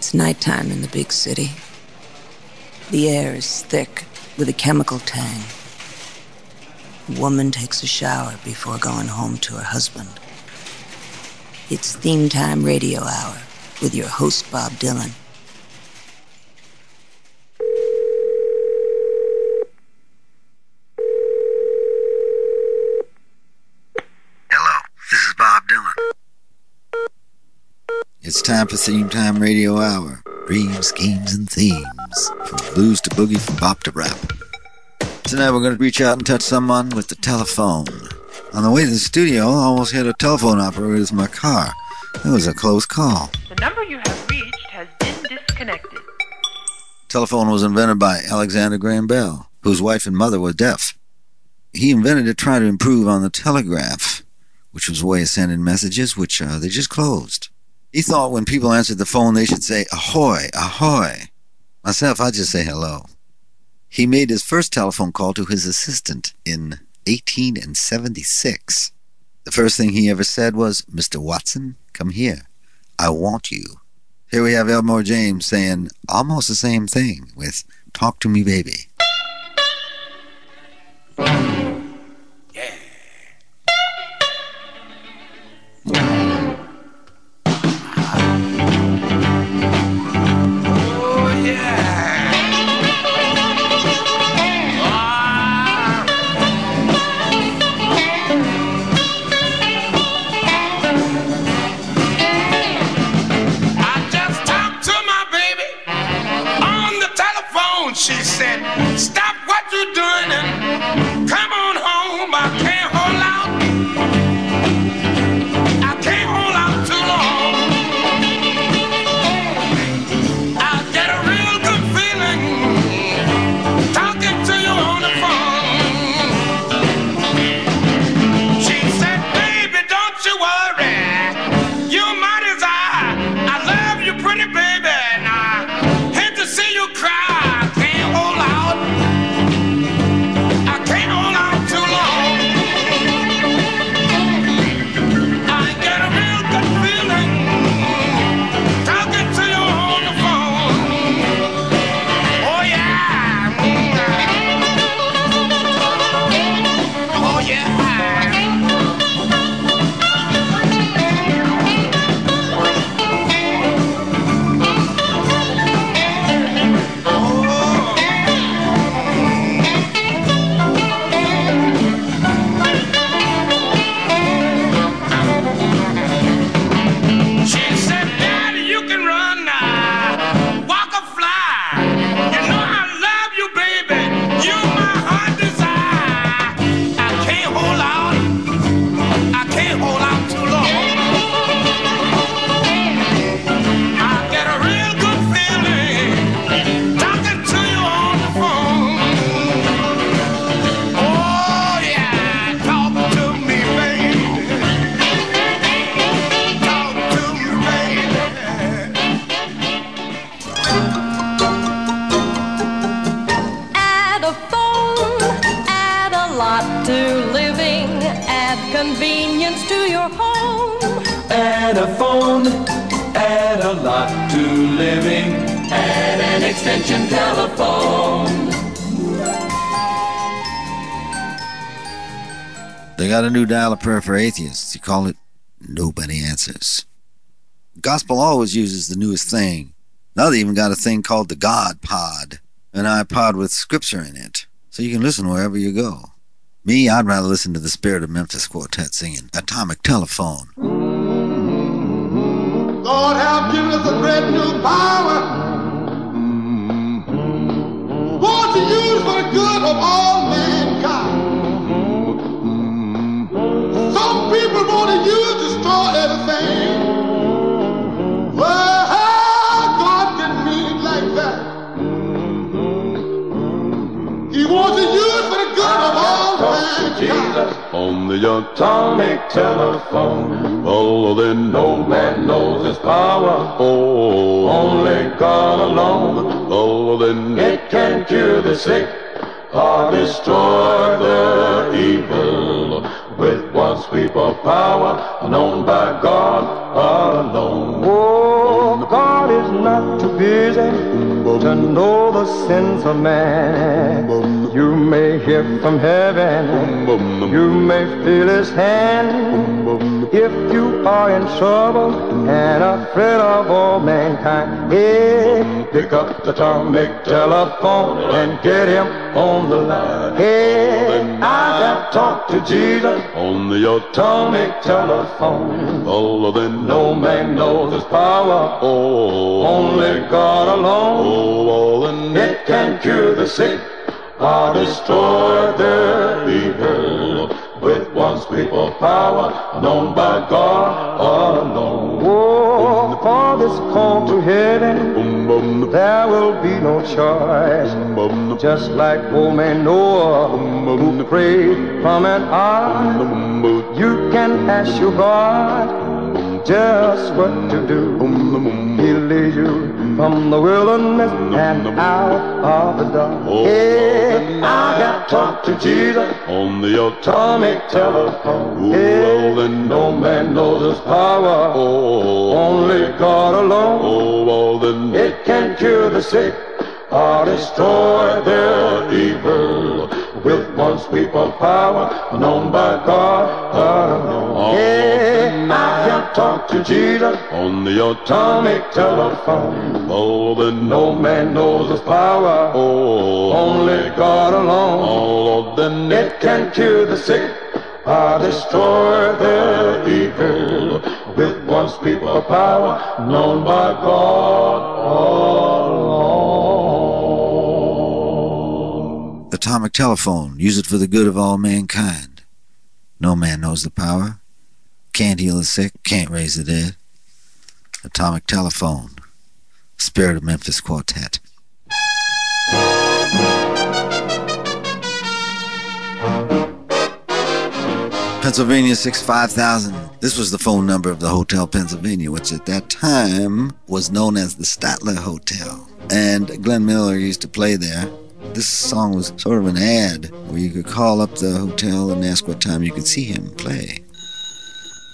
It's nighttime in the big city. The air is thick with a chemical tang. A woman takes a shower before going home to her husband. It's theme time radio hour with your host, Bob Dylan. Hello, this is Bob Dylan. It's time for Theme Time Radio Hour. Dreams, schemes, and themes. From blues to boogie, from bop to rap. Tonight we're going to reach out and touch someone with the telephone. On the way to the studio, I almost hit a telephone operator with my car. It was a close call. The number you have reached has been disconnected. Telephone was invented by Alexander Graham Bell, whose wife and mother were deaf. He invented it to try to improve on the telegraph, which was a way of sending messages which uh, they just closed. He thought when people answered the phone they should say ahoy, ahoy. Myself, I just say hello. He made his first telephone call to his assistant in 1876. The first thing he ever said was, Mr. Watson, come here. I want you. Here we have Elmore James saying almost the same thing with Talk to Me Baby. Said, Stop what you're doing and come on Add a lot to living, add an extension telephone. They got a new dial of prayer for atheists. You call it Nobody Answers. Gospel always uses the newest thing. Now they even got a thing called the God Pod, an iPod with scripture in it, so you can listen wherever you go. Me, I'd rather listen to the Spirit of Memphis Quartet singing Atomic Telephone. Lord have given us a brand new power. Want to use for the good of all mankind. Some people want to use to destroy everything. Jesus on the atomic telephone. Oh, then no man knows his power. Oh, only God alone. Oh, then it can cure the sick or destroy the evil with one sweep of power known by God alone. Oh, God is not too busy to know the sins of man. You may hear from heaven, you may feel his hand. If you are in trouble and afraid of all mankind, hey, pick up the atomic telephone and get him on the line. Hey, I have talked to Jesus On the atomic telephone. Oh, then No man knows his power, Oh, only God alone. Oh, then It can cure the sick or destroy their evil with one sweep of power known by God alone. Oh, for this call to heaven, there will be no choice. Just like old man Noah, who prayed from an ark, you can ask your God just what to do. He'll lead you from the wilderness and out of the dark. Hey, I got talked to Jesus, On the atomic telephone. Well, Hey, then no man knows his power, Oh, only God alone. oh, then It can cure the sick or destroy their evil with one sweep of power known by God alone. Hey, I can talk to Jesus on the atomic telephone. Oh, then No man knows his power, Oh, only God alone. Oh, then It can cure the sick or destroy their evil with one sweep of power known by God alone. Atomic telephone. Use it for the good of all mankind. No man knows the power. Can't heal the sick. Can't raise the dead. Atomic telephone. Spirit of Memphis Quartet. Pennsylvania 65000. This was the phone number of the Hotel Pennsylvania, which at that time was known as the Statler Hotel. And Glenn Miller used to play there. This song was sort of an ad where you could call up the hotel and ask what time you could see him play.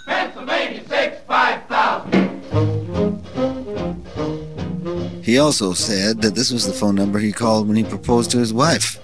Pennsylvania 65000. He also said that this was the phone number he called when he proposed to his wife.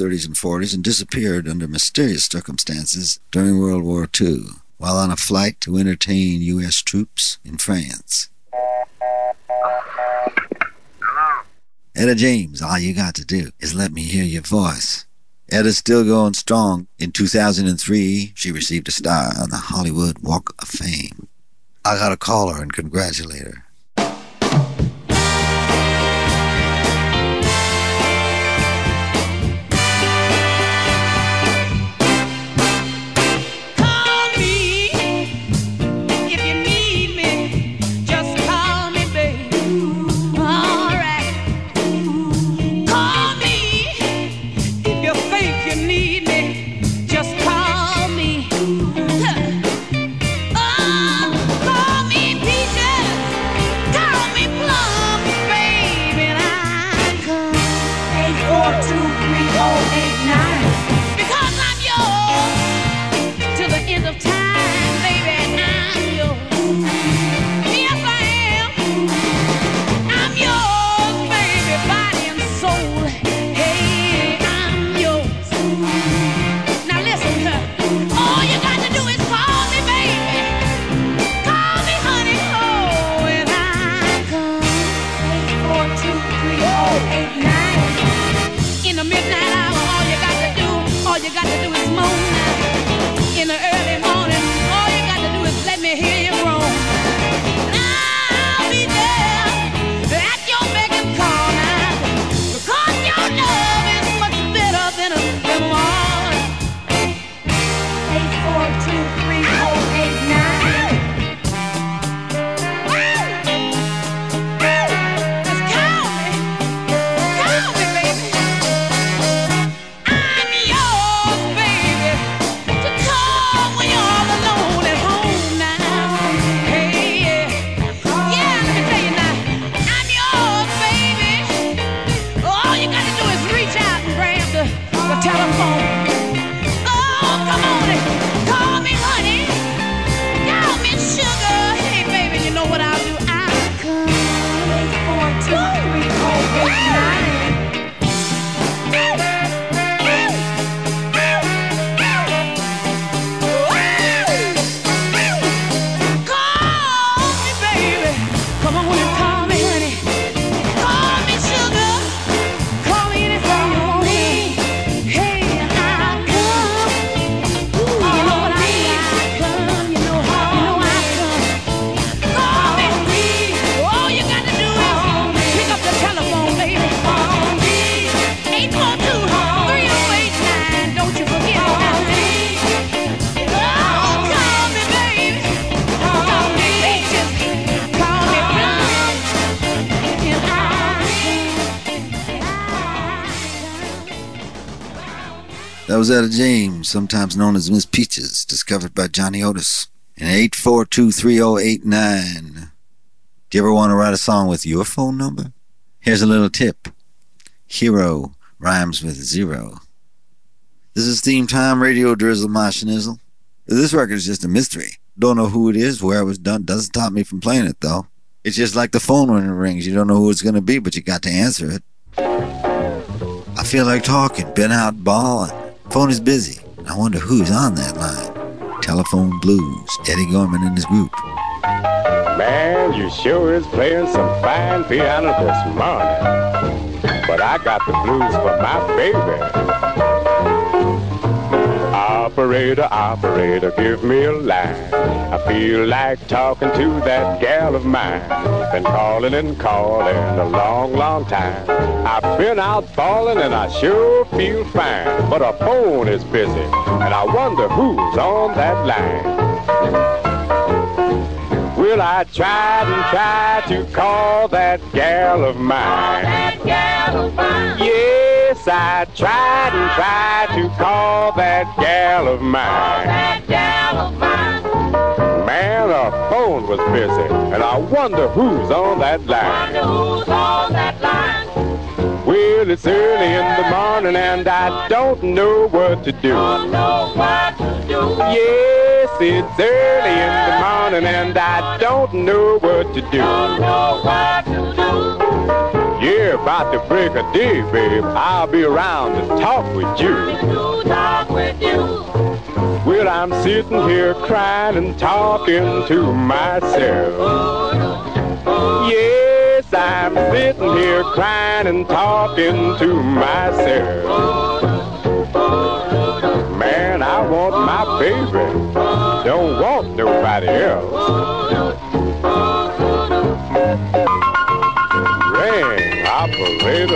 30s and 40s and disappeared under mysterious circumstances during World War II while on a flight to entertain U.S. troops in France. Etta James, all you got to do is let me hear your voice. Etta's still going strong. In 2003, she received a star on the Hollywood Walk of Fame. I gotta call her and congratulate her. That was Etta James, sometimes known as Miss Peaches, discovered by Johnny Otis. In 8423089. Do you ever want to write a song with your phone number? Here's a little tip. Hero rhymes with zero. This is Theme Time Radio Drizzle My. This record is just a mystery. Don't know who it is, where it was done. Doesn't stop me from playing it, though. It's just like the phone when it rings. You don't know who it's going to be, but you got to answer it. I feel like talking. Been out balling. Phone is busy. I wonder who's on that line. Telephone Blues. Eddie Gorman and his group. Man, you sure is playing some fine piano this morning. But I got the blues for my baby. Operator, operator, give me a line. I feel like talking to that gal of mine. Been calling and calling a long, long time. I've been out balling and I sure feel fine. But her phone is busy and I wonder who's on that line. Well, I tried and tried to call that gal of mine. Yes, I tried and tried to call that gal of mine. That gal of mine. Man, her phone was busy, and I wonder who's on that line. Wonder who's on that line. Well, it's early in the morning, and I don't know what to do. Don't know what to do. Yes, it's early in the morning, and I don't know what to do. don't know what to do. Yeah, about to break a day, babe. I'll be around to talk with you. Well, I'm sitting here crying and talking to myself. Yes, I'm sitting here crying and talking to myself. Man, I want my baby. Don't want nobody else. Now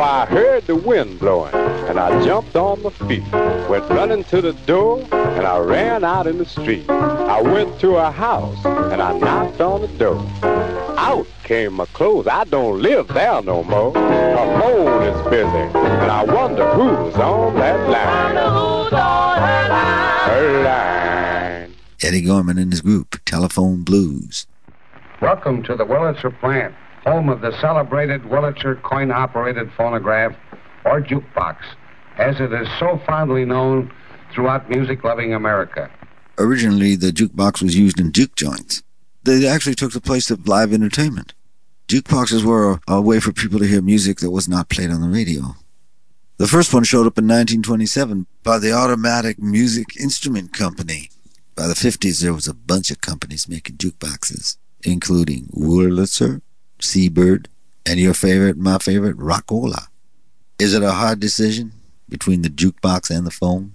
I heard the wind blowing, and I jumped on my feet, went running to the door, and I ran out in the street. I went to a house, and I knocked on the door. Out came my clothes. I don't live there no more. Her phone is busy, and I wonder who's on that line. Who's on Her line. Eddie Gorman and his group, Telephone Blues. Welcome to the Wurlitzer plant, home of the celebrated Wurlitzer coin-operated phonograph, or jukebox, as it is so fondly known throughout music-loving America. Originally, the jukebox was used in juke joints. They actually took the place of live entertainment. Jukeboxes were a, a way for people to hear music that was not played on the radio. The first one showed up in 1927 by the Automatic Music Instrument Company. By the 50s, there was a bunch of companies making jukeboxes, including Wurlitzer, Seeburg, and your favorite, my favorite, Rockola. Is it a hard decision between the jukebox and the phone?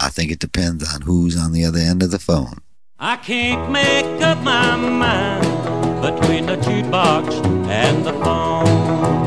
I think it depends on who's on the other end of the phone. I can't make up my mind between the jukebox and the phone.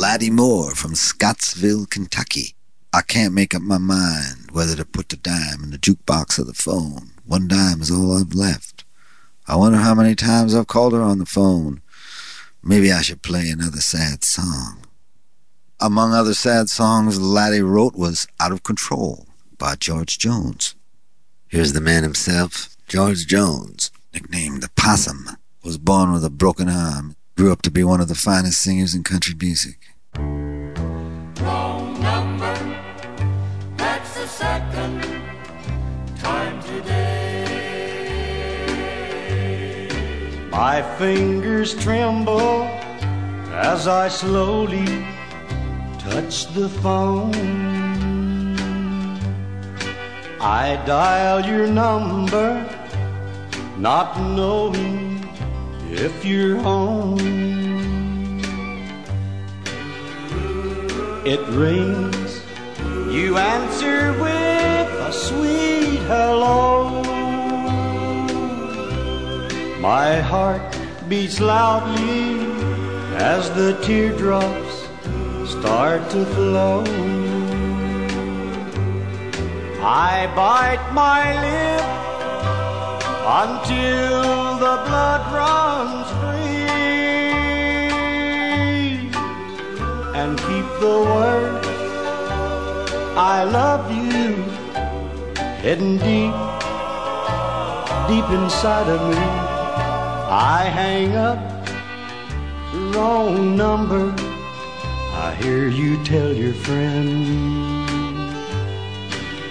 Laddie Moore from Scottsville, Kentucky. I can't make up my mind whether to put the dime in the jukebox or the phone. One dime is all I've left. I wonder how many times I've called her on the phone. Maybe I should play another sad song. Among other sad songs Laddie wrote was Out of Control by George Jones. Here's the man himself, George Jones, nicknamed the Possum, was born with a broken arm, grew up to be one of the finest singers in country music. Number. That's the second time today. My fingers tremble as I slowly touch the phone. I dial your number, not knowing if you're home. It rings, you answer with a sweet hello. My heart beats loudly as the teardrops start to flow. I bite my lip until the blood runs free and keep the word I love you hidden deep, deep inside of me. I hang up wrong number. I hear you tell your friend.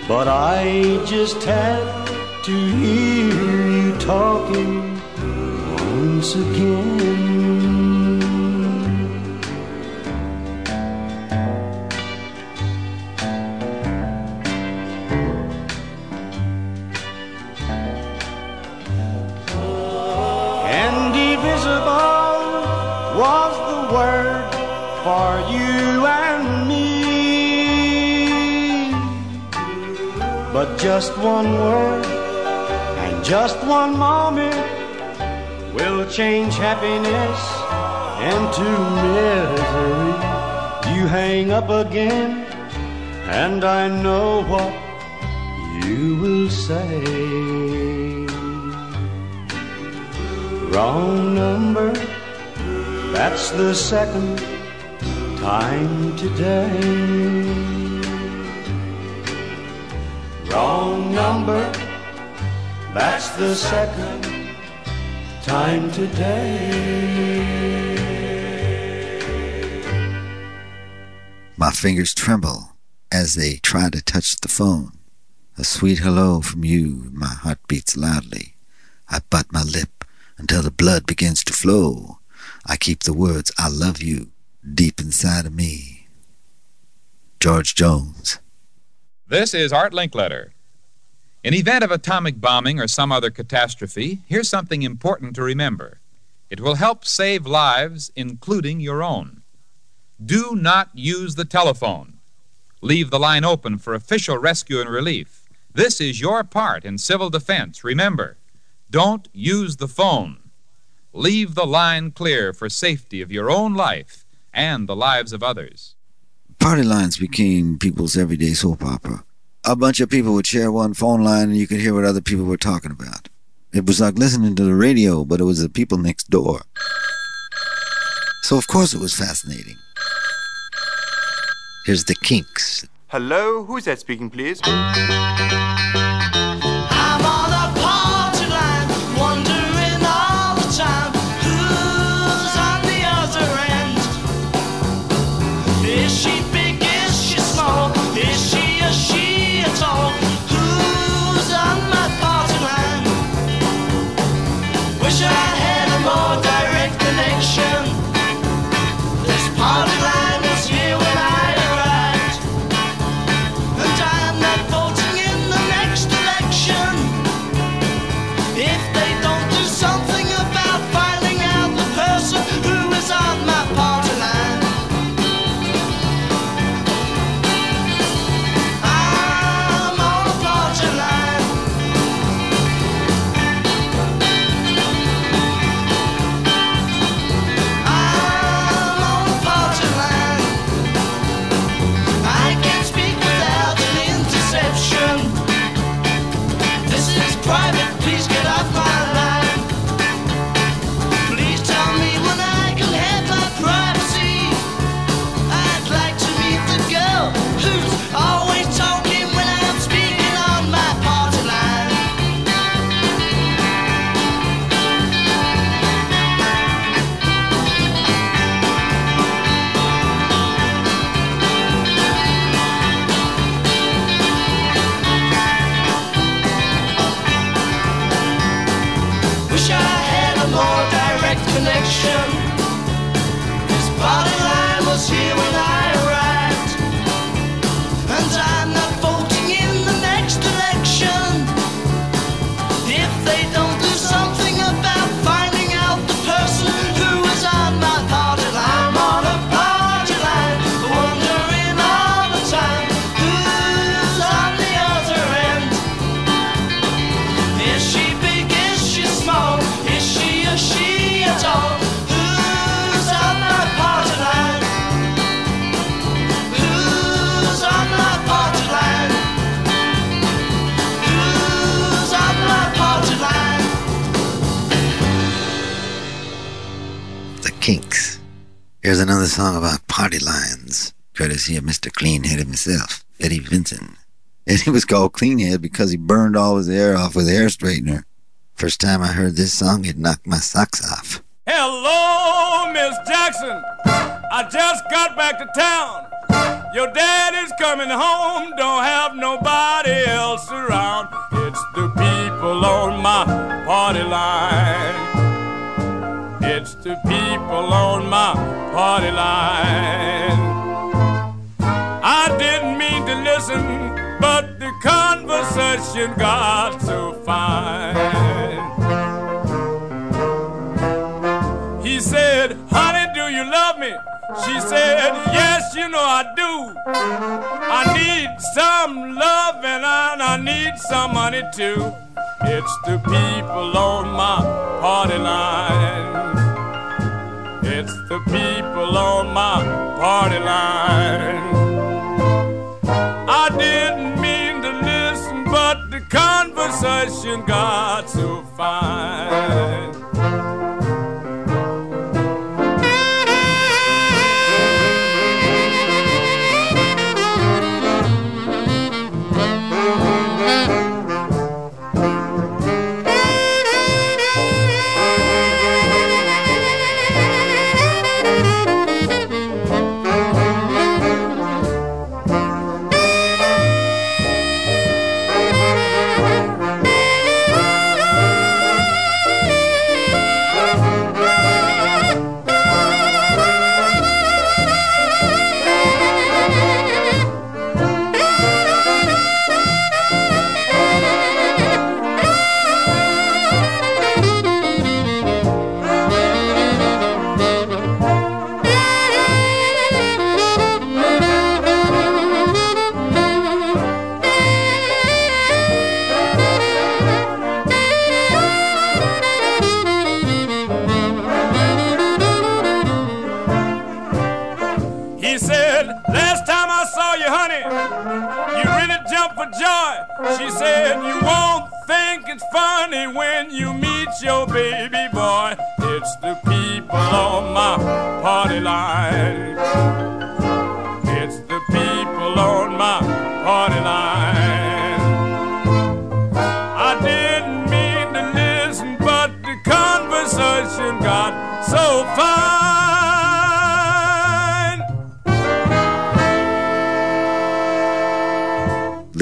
But I just had to hear you talking once again. Was the word for you and me. But just one word just one moment will change happiness into misery. You hang up again, and I know what you will say. Wrong number, that's the second time today. Wrong number, that's the second time today. My fingers tremble as they try to touch the phone. A sweet hello from you, my heart beats loudly. I bite my lip until the blood begins to flow. I keep the words I love you deep inside of me. George Jones. This is Art Linkletter. In event of atomic bombing or some other catastrophe, here's something important to remember. It will help save lives, including your own. Do not use the telephone. Leave the line open for official rescue and relief. This is your part in civil defense. Remember, don't use the phone. Leave the line clear for safety of your own life and the lives of others. Party lines became people's everyday soap opera. A bunch of people would share one phone line and you could hear what other people were talking about. It was like listening to the radio, but it was the people next door. So, of course, it was fascinating. Here's the Kinks. Hello, who's that speaking, please? Song about party lines, courtesy of Mr. Cleanhead himself, Eddie Vinson. Eddie was called Cleanhead because he burned all his hair off with a hair straightener. First time I heard this song, it knocked my socks off. Hello, Miss Jackson. I just got back to town. Your daddy's coming home, don't have nobody else around. It's the people on my party line. It's the people on my party line. I didn't mean to listen, but the conversation got so fine. He said, Honey, do you love me? She said, Yes, you know I do. I need some love and I, need some money too. It's the people on my party line. The people on my party line. I didn't mean to listen, but the conversation got so fine. When you meet your baby boy. It's the people on my party line. It's the people on my party line. I didn't mean to listen, but the conversation got so fine.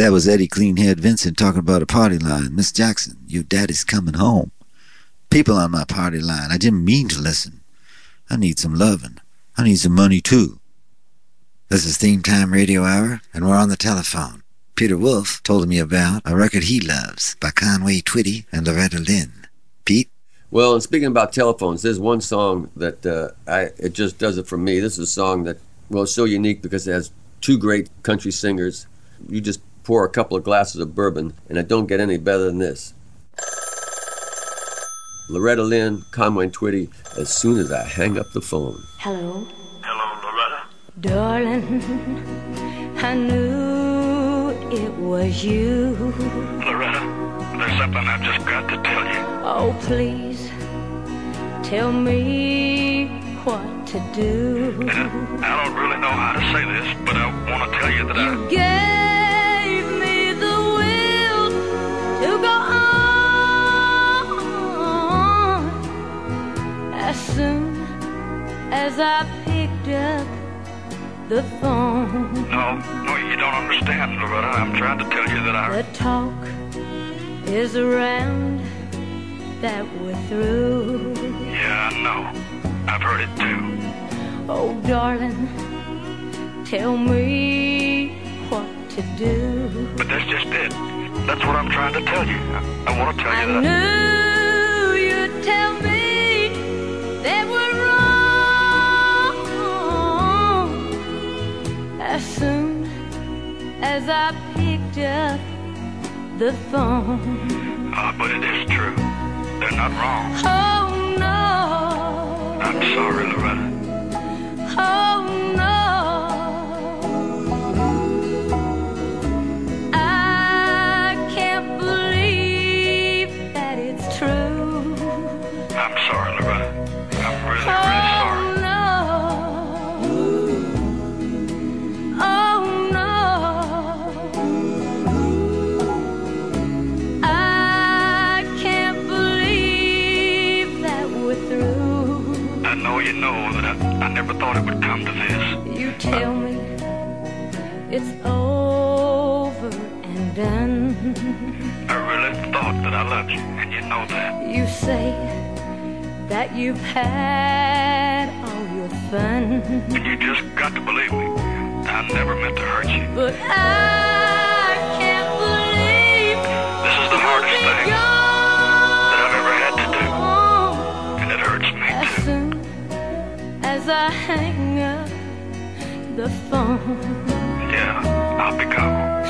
That was Eddie Cleanhead Vinson talking about a party line. Miss Jackson, your daddy's coming home. People on my party line, I didn't mean to listen. I need some loving. I need some money too. This is Theme Time Radio Hour, and we're on the telephone. Peter Wolf told me about a record he loves by Conway Twitty and Loretta Lynn. Pete? Well, and speaking about telephones, there's one song that uh, I it just does it for me. This is a song that well, it's so unique because it has two great country singers. You just pour a couple of glasses of bourbon, and it don't get any better than this. Loretta Lynn, Conway Twitty. As soon as I hang up the phone, Hello. Hello, Loretta. Darling, I knew it was you. Loretta, there's something I've just got to tell you. Oh, please tell me what to do. I don't really know how to say this, but I want to tell you that I. Gave as soon as I picked up the phone. No, no, you don't understand, Loretta. I'm trying to tell you that I. The talk is around that we're through. Yeah, I know. I've heard it too. Oh, darling, tell me what to do. But that's just it. That's what I'm trying to tell you. I, I want to tell you I that. knew you'd tell me that we're wrong as soon as I picked up the phone. Ah, but it is true. They're not wrong. Oh no, I'm sorry, Loretta. oh no. Thought it would come to this. You tell me it's over and done. I really thought that I loved you, and you know that. You say that you've had all your fun. And you just got to believe me. I never meant to hurt you. But I can't believe This is the hardest thing as I hang up the phone. Yeah, I'll be gone.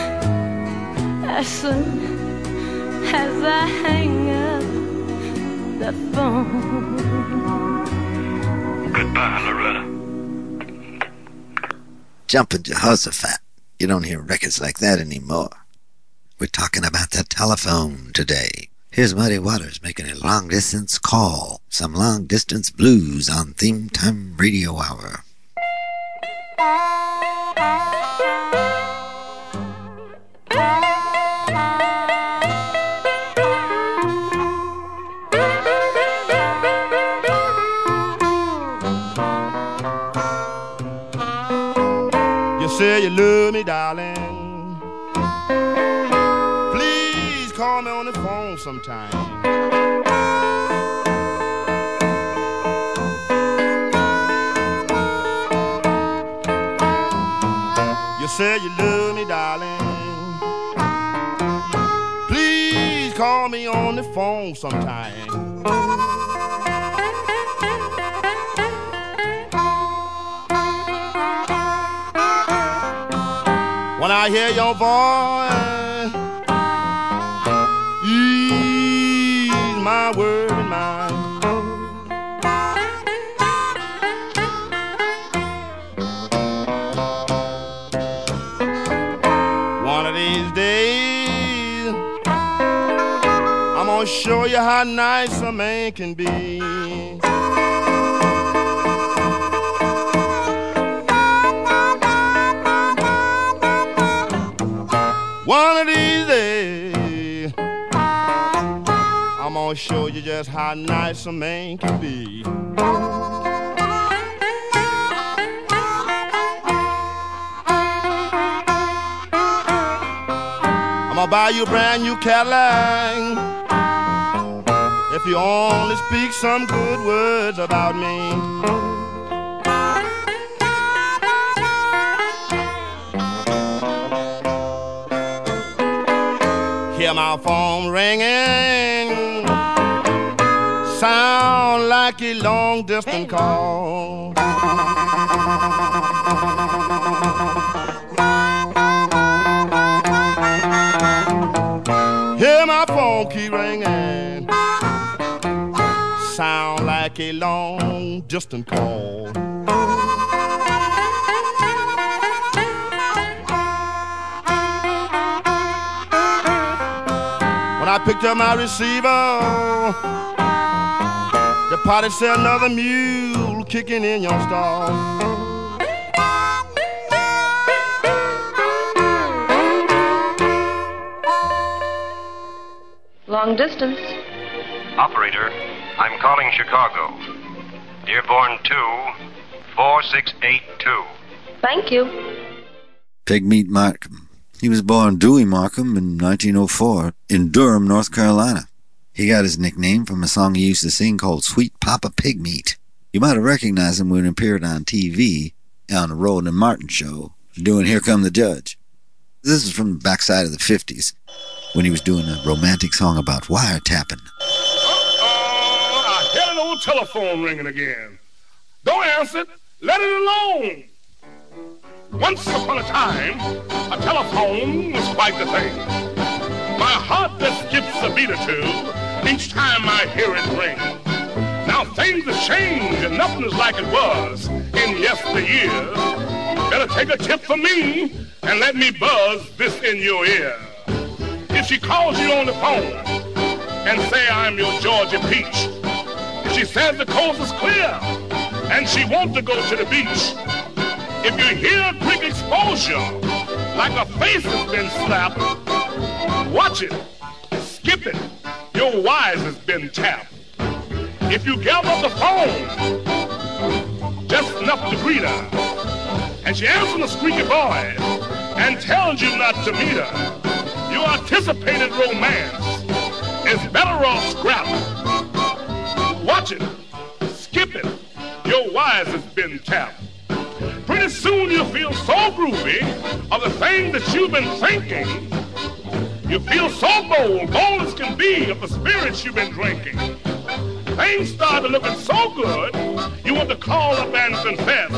As soon as I hang up the phone. Goodbye, Loretta. Jumping Jehoshaphat. You don't hear records like that anymore. We're talking about the telephone today. Here's Muddy Waters making a long distance call. Some long distance blues on Theme Time Radio Hour. You say you love me, darling. Sometime. You say you love me, darling. Please call me on the phone sometime. When I hear your voice, show you how nice a man can be. One of these days, I'm gonna show you just how nice a man can be. I'm gonna buy you a brand new Cadillac if you only speak some good words about me. Hear my phone ringing, sound like a long distance call. Hear my phone keep ringing, sound like a long distance call. When I picked up my receiver, the party said another mule kicking in your stall. Long distance. Operator, I'm calling Chicago. Dearborn 2, 4682. Thank you. Pigmeat Markham. He was born Dewey Markham in 1904 in Durham, North Carolina. He got his nickname from a song he used to sing called Sweet Papa Pigmeat. You might have recognized him when he appeared on TV on the Rowan and Martin show doing Here Come the Judge. This is from the backside of the 50s when he was doing a romantic song about wiretapping. Telephone ringing again. Don't answer it. Let it alone. Once upon a time, a telephone was quite the thing. My heart just skips a beat or two each time I hear it ring. Now things have changed and nothing is like it was in yesteryear. Better take a tip from me and let me buzz this in your ear. If she calls you on the phone and say I'm your Georgia peach, she says the coast is clear and she wants to go to the beach, if you hear quick exposure like a face has been slapped, watch it, skip it, your wise has been tapped. If you gather the phone just enough to greet her. And she answers the squeaky voice and tells you not to meet her. Your anticipated romance is better off scrapped. Watch it, skip it. Your wires has been tapped. Pretty soon you'll feel so groovy of the thing that you've been thinking. You feel so bold, bold as can be of the spirits you've been drinking. Things started looking so good, you want to call up and confess.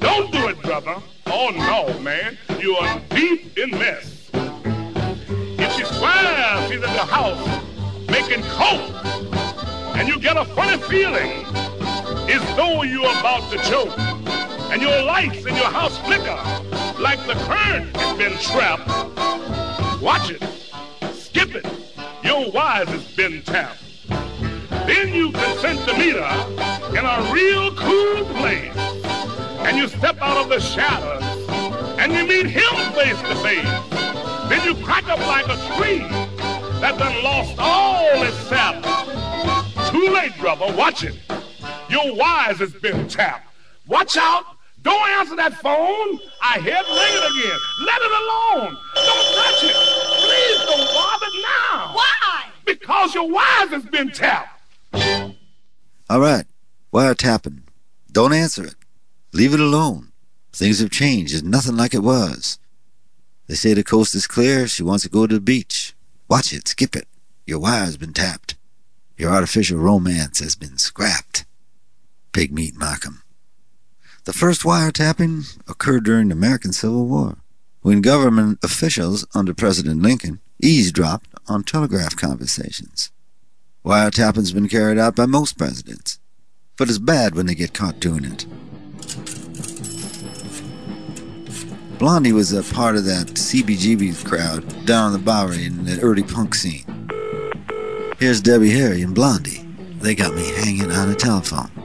Don't do it, brother. Oh no, man. You are deep in mess. If she swears she's in the house making coke, and you get a funny feeling as though you're about to choke, and your lights in your house flicker like the current has been trapped. Watch it, skip it. Your wires has been tapped. Then you consent to meet her in a real cool place. And you step out of the shadows and you meet him face to face. Then you crack up like a tree that done lost all its sap. Too late, brother. Watch it. Your wires has been tapped. Watch out. Don't answer that phone. I hear it ringing again. Let it alone. Don't touch it. Please don't bother now. Why? Because your wires has been tapped. All right, Wire tapping. Don't answer it. Leave it alone. Things have changed. It's nothing like it was. They say the coast is clear. She wants to go to the beach. Watch it. Skip it. Your wire's been tapped. Your artificial romance has been scrapped. Pigmeat Markham. The first wiretapping occurred during the American Civil War, when government officials under President Lincoln eavesdropped on telegraph conversations. Wiretapping's been carried out by most presidents, but it's bad when they get caught doing it. Blondie was a part of that CBGB crowd down on the Bowery in the early punk scene. Here's Debbie Harry and Blondie. They got me hanging on a telephone.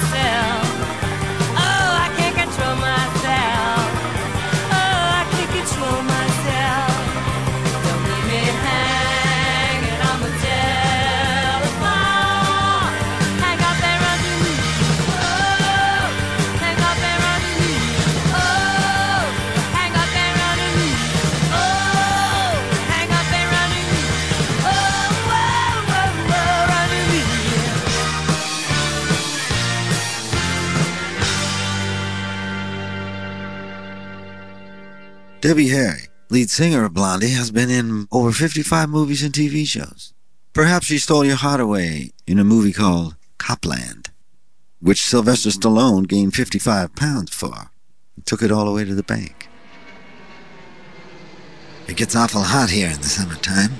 Myself. Debbie Harry, lead singer of Blondie, has been in over 55 movies and TV shows. Perhaps she stole your heart away in a movie called Copland, which Sylvester Stallone gained 55 pounds for and took it all the way to the bank. It gets awful hot here in the summertime.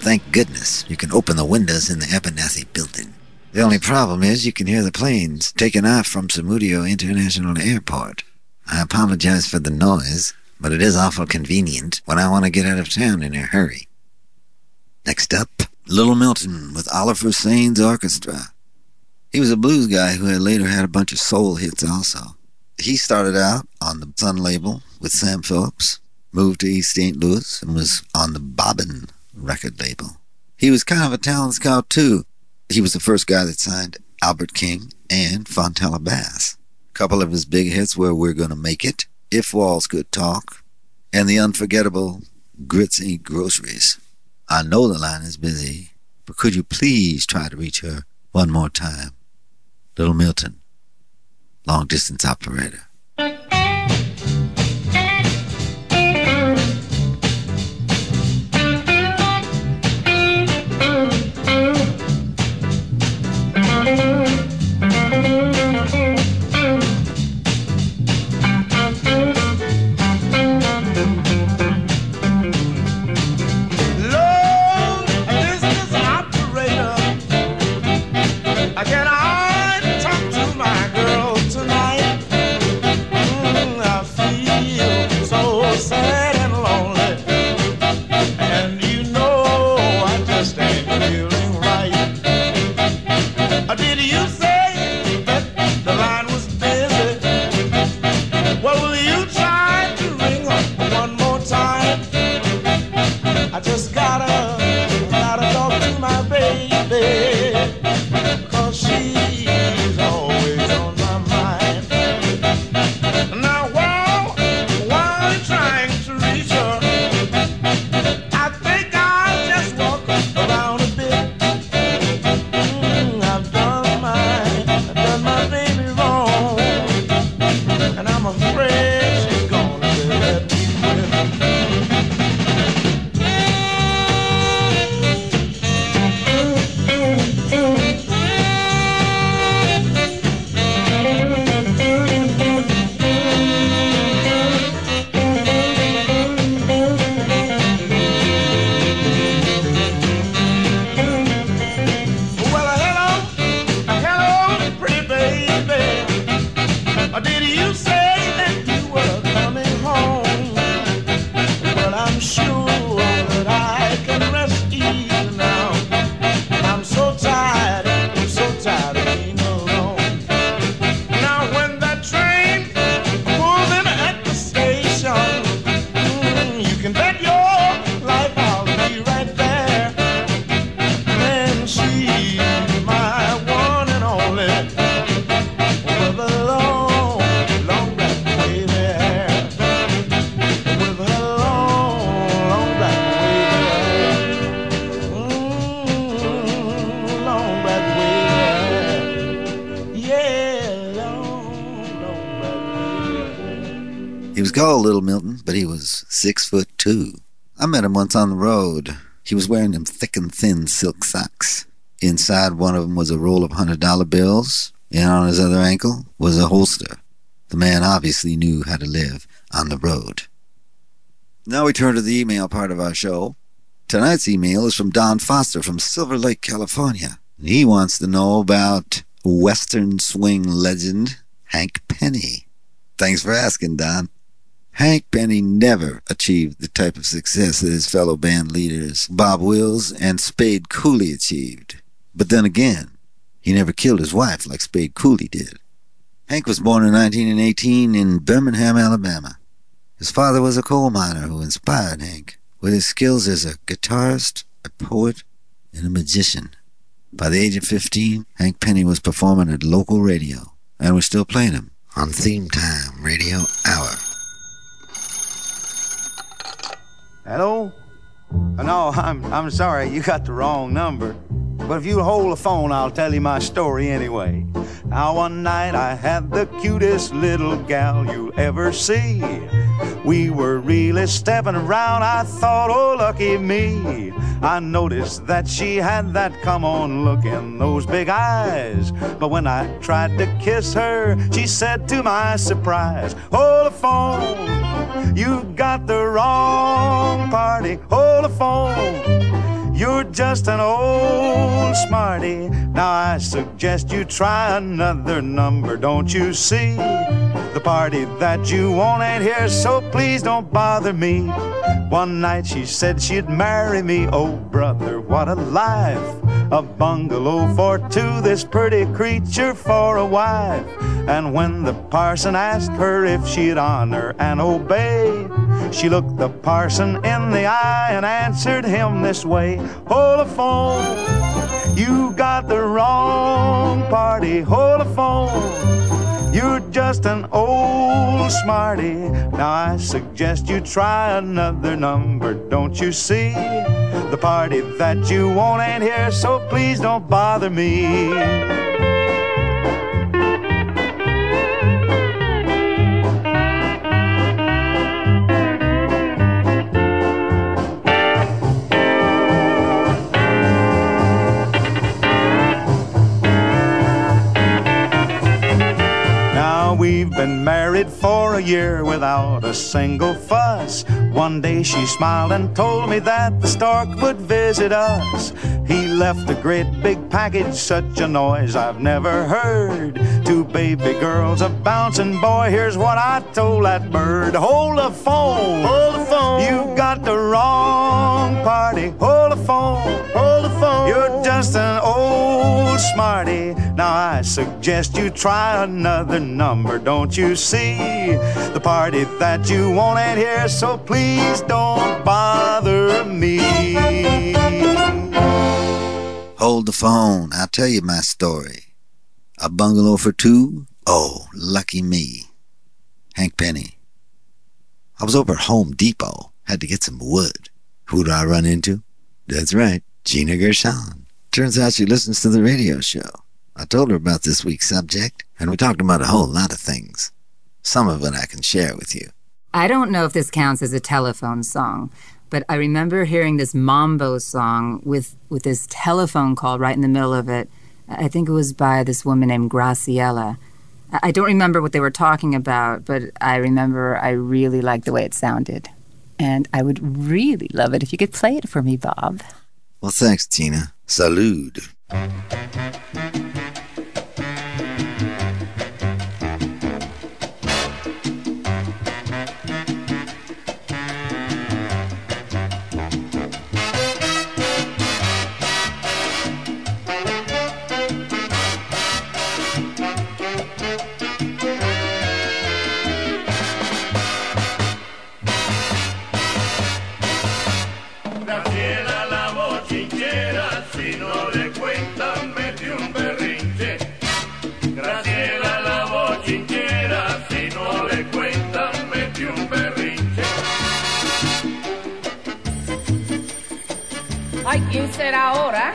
Thank goodness you can open the windows in the Abernathy building. The only problem is you can hear the planes taking off from Samudio International Airport. I apologize for the noise, but it is awful convenient when I want to get out of town in a hurry. Next up, Little Milton with Oliver Sain's Orchestra. He was a blues guy who had later had a bunch of soul hits also. He started out on the Sun label with Sam Phillips, moved to East St. Louis, and was on the Bobbin record label. He was kind of a talent scout too. He was the first guy that signed Albert King and Fontella Bass. A couple of his big hits were We're Gonna Make It, If Walls Could Talk, and the unforgettable Grits Ain't Groceries. I know the line is busy, but could you please try to reach her one more time? Little Milton, long distance operator. Little Milton, but he was six foot two. I met him once on the road. He was wearing them thick and thin silk socks. Inside one of them was a roll of hundred dollar bills, and on his other ankle was a holster. The man obviously knew how to live on the road. Now we turn to the email part of our show. Tonight's email is from Don Foster from Silver Lake, California. He wants to know about Western swing legend Hank Penny. Thanks for asking, Don. Hank Penny never achieved the type of success that his fellow band leaders Bob Wills and Spade Cooley achieved. But then again, he never killed his wife like Spade Cooley did. Hank was born in 1918 in Birmingham, Alabama. His father was a coal miner who inspired Hank with his skills as a guitarist, a poet, and a magician. By the age of 15, Hank Penny was performing at local radio, and we're still playing him on Theme Time Radio Hour. Hello? Uh, No, I'm I'm sorry, you got the wrong number. But if you hold the phone, I'll tell you my story anyway. Now one night I had the cutest little gal you'll ever see. We were really stepping around, I thought, oh lucky me. I noticed that she had that come on look in those big eyes. But when I tried to kiss her, she said to my surprise, Hold the phone, you got the wrong party. Hold the phone. You're just an old smarty. Now I suggest you try another number, don't you see? The party that you want ain't here, so please don't bother me. One night she said she'd marry me. Oh, brother, what a life! A bungalow for two, this pretty creature for a wife. And when the parson asked her if she'd honor and obey, she looked the parson in the eye and answered him this way Hold the phone, you got the wrong party. Hold the phone. Just an old smarty. Now I suggest you try another number. Don't you see? The party that you want ain't here, so please don't bother me. Been married for a year without a single fuss. One day she smiled and told me that the stork would visit us. He left a great big package, such a noise I've never heard. Two baby girls, a bouncing boy. Here's what I told that bird Hold the phone, hold the phone. You got the wrong party. Hold the phone, hold phone. You're just an old smarty. Now I suggest you try another number. Don't you see? The party that you want ain't here, so please don't bother me. Hold the phone. I'll tell you my story. A bungalow for two? Oh, lucky me. Hank Penny. I was over at Home Depot. Had to get some wood. Who do I run into? That's right, Gina Gershon. Turns out she listens to the radio show. I told her about this week's subject, and we talked about a whole lot of things. Some of it I can share with you. I don't know if this counts as a telephone song, but I remember hearing this mambo song with, with this telephone call right in the middle of it. I think it was by this woman named Graciela. I I don't remember what they were talking about, but I remember I really liked the way it sounded. And I would really love it if you could play it for me, Bob. Well, thanks, Tina. Salud. Ahora?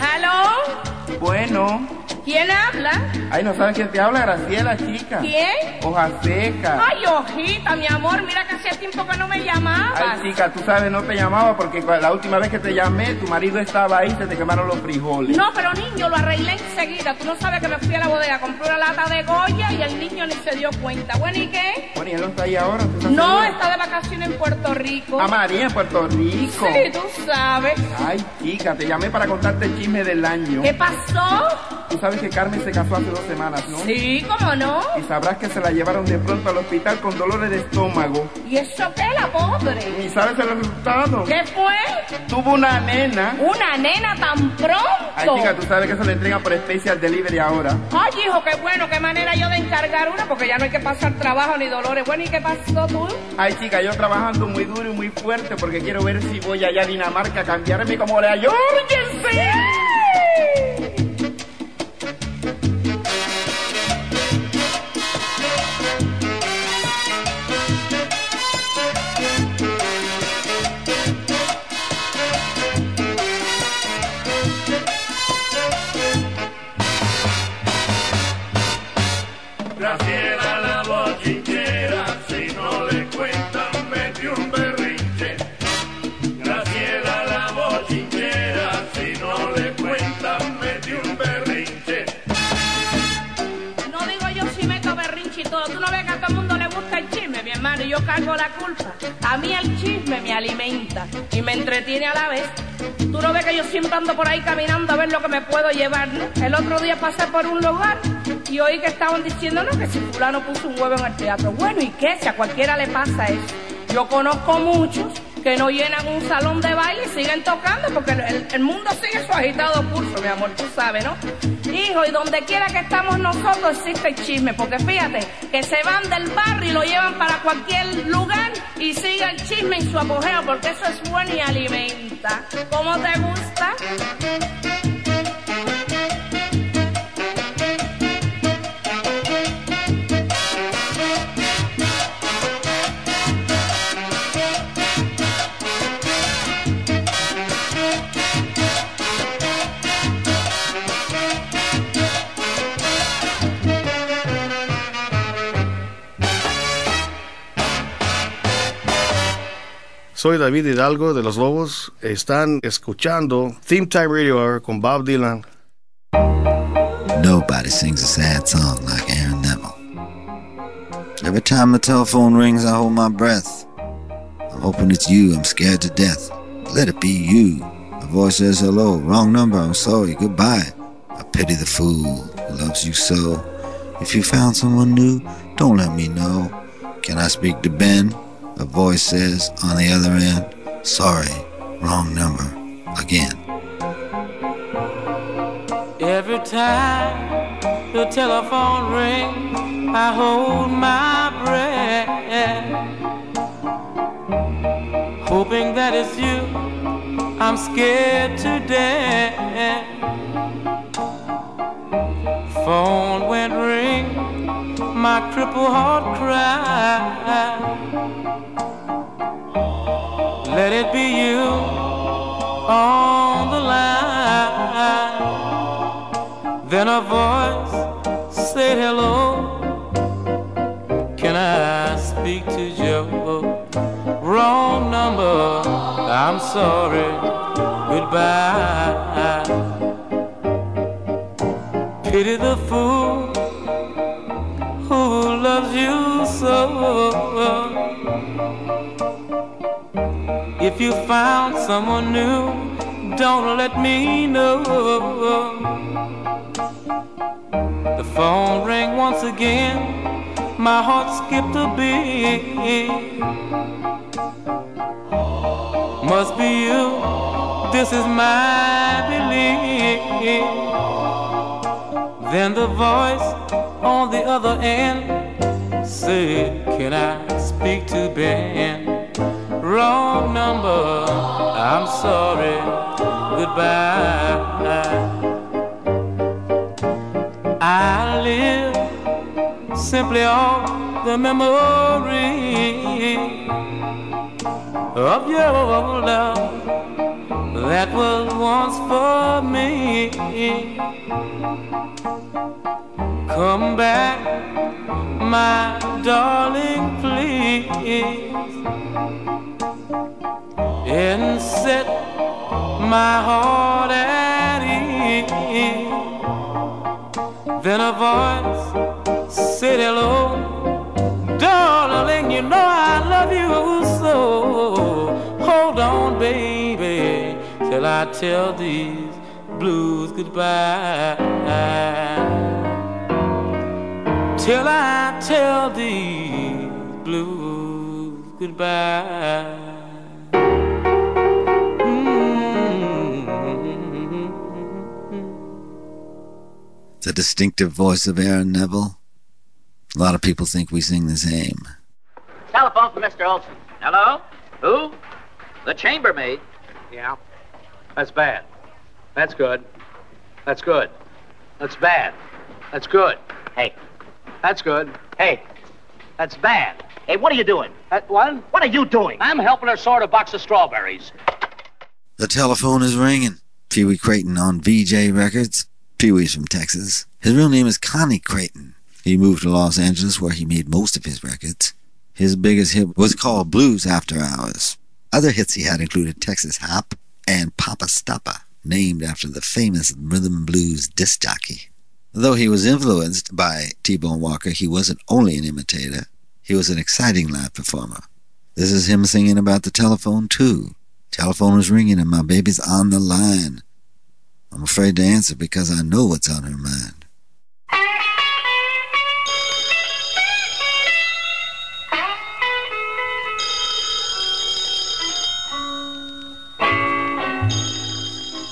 ¿Aló? Bueno. ¿Quién habla? Ay, ¿no sabes quién te habla? Graciela, chica. ¿Quién? Hoja seca. Ay, hojita, mi amor, mira que hacía tiempo que no me llamabas. Ay, chica, tú sabes, no te llamaba porque la última vez que te llamé, tu marido estaba ahí se te quemaron los frijoles. No, pero niño, lo arreglé enseguida. Tú no sabes que me fui a la bodega, compré una lata de Goya y el niño ni se dio cuenta. Bueno, ¿y qué? Bueno, y él no está ahí ahora. ¿tú No, segura? está de vacaciones en Puerto Rico. A María, en Puerto Rico. Sí, tú sabes. Ay, chica, te llamé para contarte el chisme del año. ¿Qué pasó? Tú sabes que Carmen se casó hace dos semanas, ¿no? Sí, ¿cómo no? Y sabrás que se la llevaron de pronto al hospital con dolores de estómago. ¿Y eso qué, la pobre? ¿Y sabes el resultado? ¿Qué fue? Tuvo una nena. ¿Una nena tan pronto? Ay, chica, tú sabes que eso le entregan por especial delivery ahora. Ay, hijo, qué bueno, qué manera yo de encargar una, porque ya no hay que pasar trabajo ni dolores. Bueno, ¿y qué pasó tú? Ay, chica, yo trabajando muy duro y muy fuerte porque quiero ver si voy allá a Dinamarca a cambiarme como la Jorgensen. Graciela cargo la culpa. A mí el chisme, me alimenta y me entretiene a la vez. Tú no ves que yo siempre ando por ahí caminando a ver lo que me puedo llevar, ¿no? El otro día pasé por un lugar y oí que estaban diciendo, que si fulano puso un huevo en el teatro. Bueno, ¿y qué? Si a cualquiera le pasa eso. Yo conozco muchos que no llenan un salón de baile y siguen tocando porque el, mundo sigue su agitado curso, mi amor, tú sabes, ¿no? Hijo, y donde quiera que estamos nosotros existe el chisme, porque fíjate que se van del barrio y lo llevan para cualquier lugar y sigue el chisme en su apogeo, porque eso es bueno y alimenta. ¿Cómo te gusta? Soy David Hidalgo de Los Lobos. Están escuchando Theme Time Radio Hour con Bob Dylan. Nobody sings a sad song like Aaron Neville. Every time the telephone rings, I hold my breath. I'm hoping it's you. I'm scared to death. Let it be you. A voice says hello. Wrong number. I'm sorry. Goodbye. I pity the fool who loves you so. If you found someone new, don't let me know. Can I speak to Ben? A voice says on the other end, sorry, wrong number. Again. Every time the telephone rings, I hold my breath, hoping that it's you. I'm scared to death. Phone went ring, my crippled heart cried. Let it be you on the line. Then a voice said hello. Can I speak to Joe? Wrong number. I'm sorry. Goodbye. Pity the fool loves you so. If you found someone new, don't let me know. The phone rang once again, my heart skipped a beat. Must be you, this is my belief. Then the voice on the other end Can I speak to Ben? Wrong number, I'm sorry, goodbye. I live simply on the memory of your love that was once for me. Come back, my darling, please, and set my heart at ease. Then a voice said, Hello, darling, you know I love you so. Hold on, baby, till I tell these blues goodbye. Till I tell these blues goodbye. The distinctive voice of Aaron Neville. A lot of people think we sing the same. Telephone for Mr. Olson. Hello? Who? The chambermaid. Yeah. That's bad. That's good. That's good. That's bad. That's good. Hey. That's good. Hey. That's bad. Hey, what are you doing? That what? What are you doing? I'm helping her sort a box of strawberries. The telephone is ringing. Pee Wee Crayton on Vee-Jay Records. Pee Wee's from Texas. His real name is Connie Crayton. He moved to Los Angeles where he made most of his records. His biggest hit was called Blues After Hours. Other hits he had included Texas Hop and Papa Stoppa, named after the famous rhythm blues disc jockey. Though he was influenced by T-Bone Walker, he wasn't only an imitator. He was an exciting live performer. This is him singing about the telephone, too. Telephone is ringing and my baby's on the line. I'm afraid to answer because I know what's on her mind.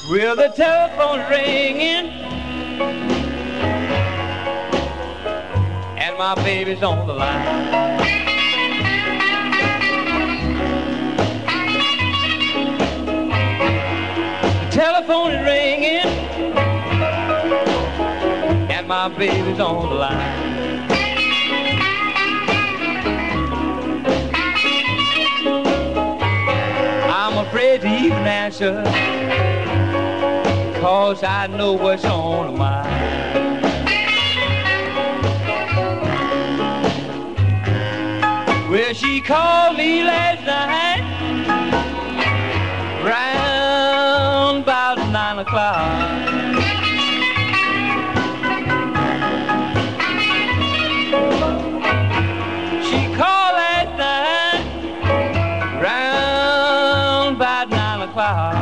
Well, the telephone's ringing, and my baby's on the line. The telephone is ringing, and my baby's on the line. I'm afraid to even answer. Cause I know what's on her mind. Well, she called me last night, round about nine o'clock. She called last night, round about nine o'clock.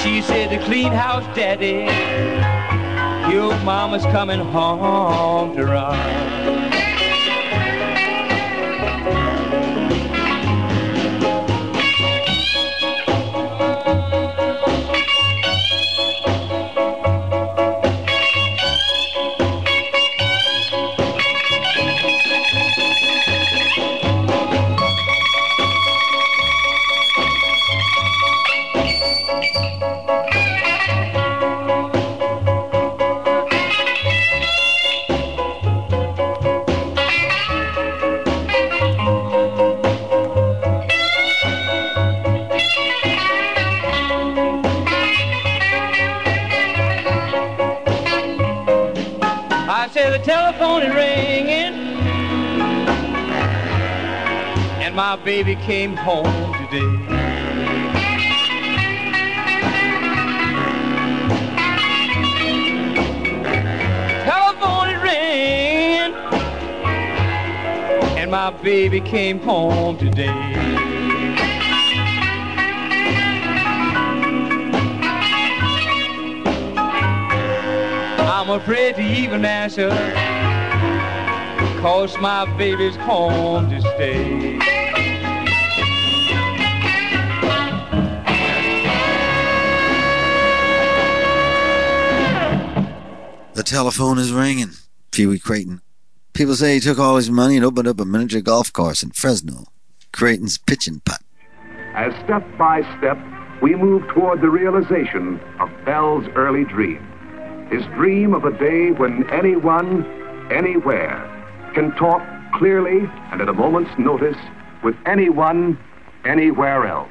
She said the clean house daddy, your mama's coming home to run. My baby came home today. Telephone is ringing, and my baby came home today. I'm afraid to even answer, cause my baby's home to stay. Telephone is ringing. Pee Wee Crayton. People say he took all his money and opened up a miniature golf course in Fresno. Crayton's pitching putt. As step by step, we move toward the realization of Bell's early dream. His dream of a day when anyone, anywhere, can talk clearly and at a moment's notice with anyone, anywhere else.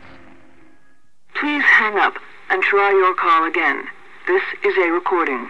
Please hang up and try your call again. This is a recording.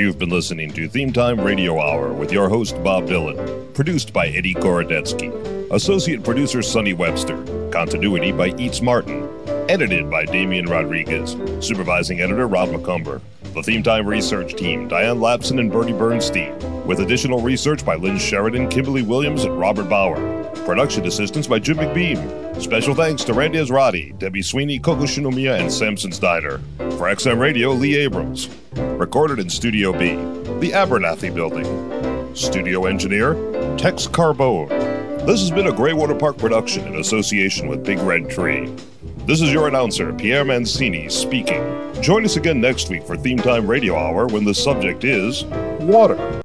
You've been listening to Theme Time Radio Hour with your host Bob Dylan, produced by Eddie Gorodetsky, associate producer Sonny Webster, continuity by Eats Martin, edited by Damian Rodriguez, supervising editor Rob McCumber, the Theme Time research team Diane Lapson and Bertie Bernstein, with additional research by Lynn Sheridan, Kimberly Williams, and Robert Bauer, production assistance by Jim McBeam. Special thanks to Randy Ezratty, Debbie Sweeney, Coco Shinomiya, and Samson's Diner. For XM Radio, Lee Abrams. Recorded in Studio B, the Abernathy Building. Studio engineer, Tex Carbone. This has been a Greywater Park production in association with Big Red Tree. This is your announcer, Pierre Mancini, speaking. Join us again next week for Theme Time Radio Hour when the subject is water.